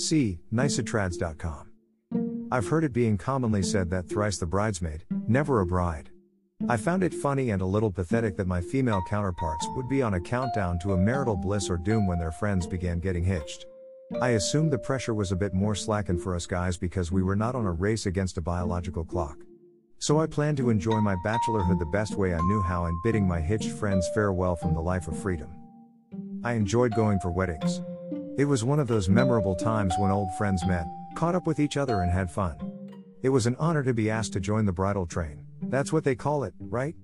See, niceatrads.com. I've heard it being commonly said that thrice the bridesmaid, never a bride. I found it funny and a little pathetic that my female counterparts would be on a countdown to a marital bliss or doom when their friends began getting hitched. I assumed the pressure was a bit more slackened for us guys because we were not on a race against a biological clock. So I planned to enjoy my bachelorhood the best way I knew how and bidding my hitched friends farewell from the life of freedom. I enjoyed going for weddings. It was one of those memorable times when old friends met, caught up with each other, and had fun. It was an honor to be asked to join the bridal train. That's what they call it, right?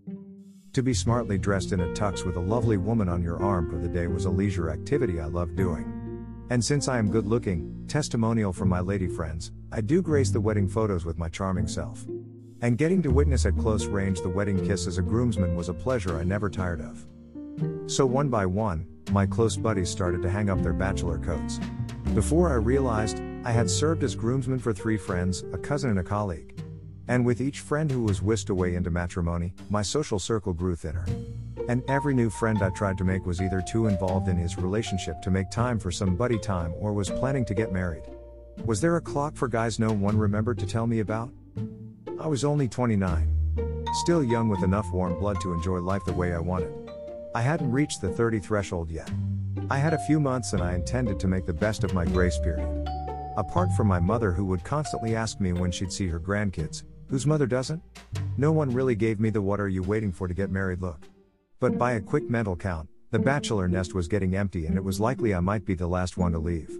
To be smartly dressed in a tux with a lovely woman on your arm for the day was a leisure activity I loved doing. And since I am good looking, testimonial from my lady friends, I do grace the wedding photos with my charming self. And getting to witness at close range the wedding kiss as a groomsman was a pleasure I never tired of. So one by one, my close buddies started to hang up their bachelor coats. Before I realized, I had served as groomsman for three friends, a cousin, and a colleague. And with each friend who was whisked away into matrimony, my social circle grew thinner. And every new friend I tried to make was either too involved in his relationship to make time for some buddy time or was planning to get married. Was there a clock for guys no one remembered to tell me about? I was only 29. Still young with enough warm blood to enjoy life the way I wanted. I hadn't reached the 30 threshold yet. I had a few months and I intended to make the best of my grace period. Apart from my mother, who would constantly ask me when she'd see her grandkids, whose mother doesn't? No one really gave me the what are you waiting for to get married look. But by a quick mental count, the bachelor nest was getting empty and it was likely I might be the last one to leave.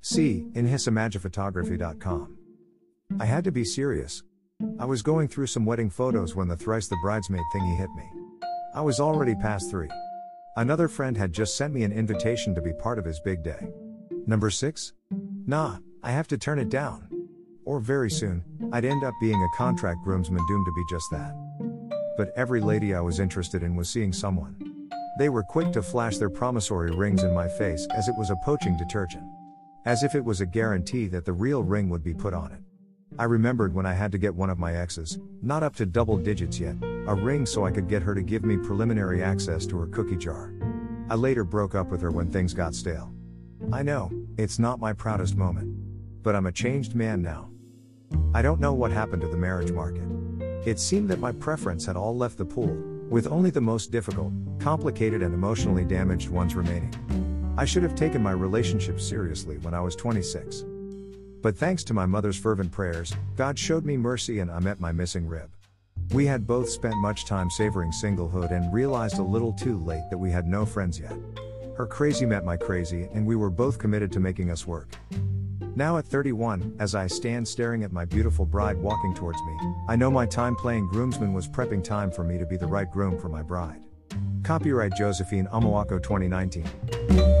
See, in hisimagicphotography.com. I had to be serious. I was going through some wedding photos when the thrice the bridesmaid thingy hit me. I was already past three. Another friend had just sent me an invitation to be part of his big day. Number 6? Nah, I have to turn it down. Or very soon, I'd end up being a contract groomsman doomed to be just that. But every lady I was interested in was seeing someone. They were quick to flash their promissory rings in my face as it was a poaching detergent. As if it was a guarantee that the real ring would be put on it. I remembered when I had to get one of my exes, not up to double digits yet, a ring so I could get her to give me preliminary access to her cookie jar. I later broke up with her when things got stale. I know, it's not my proudest moment. But I'm a changed man now. I don't know what happened to the marriage market. It seemed that my preference had all left the pool, with only the most difficult, complicated, and emotionally damaged ones remaining. I should have taken my relationship seriously when I was 26. But thanks to my mother's fervent prayers, God showed me mercy and I met my missing rib. We had both spent much time savoring singlehood and realized a little too late that we had no friends yet. Her crazy met my crazy, and we were both committed to making us work. Now at 31, as I stand staring at my beautiful bride walking towards me, I know my time playing groomsman was prepping time for me to be the right groom for my bride. Copyright Josephine Amawako 2019.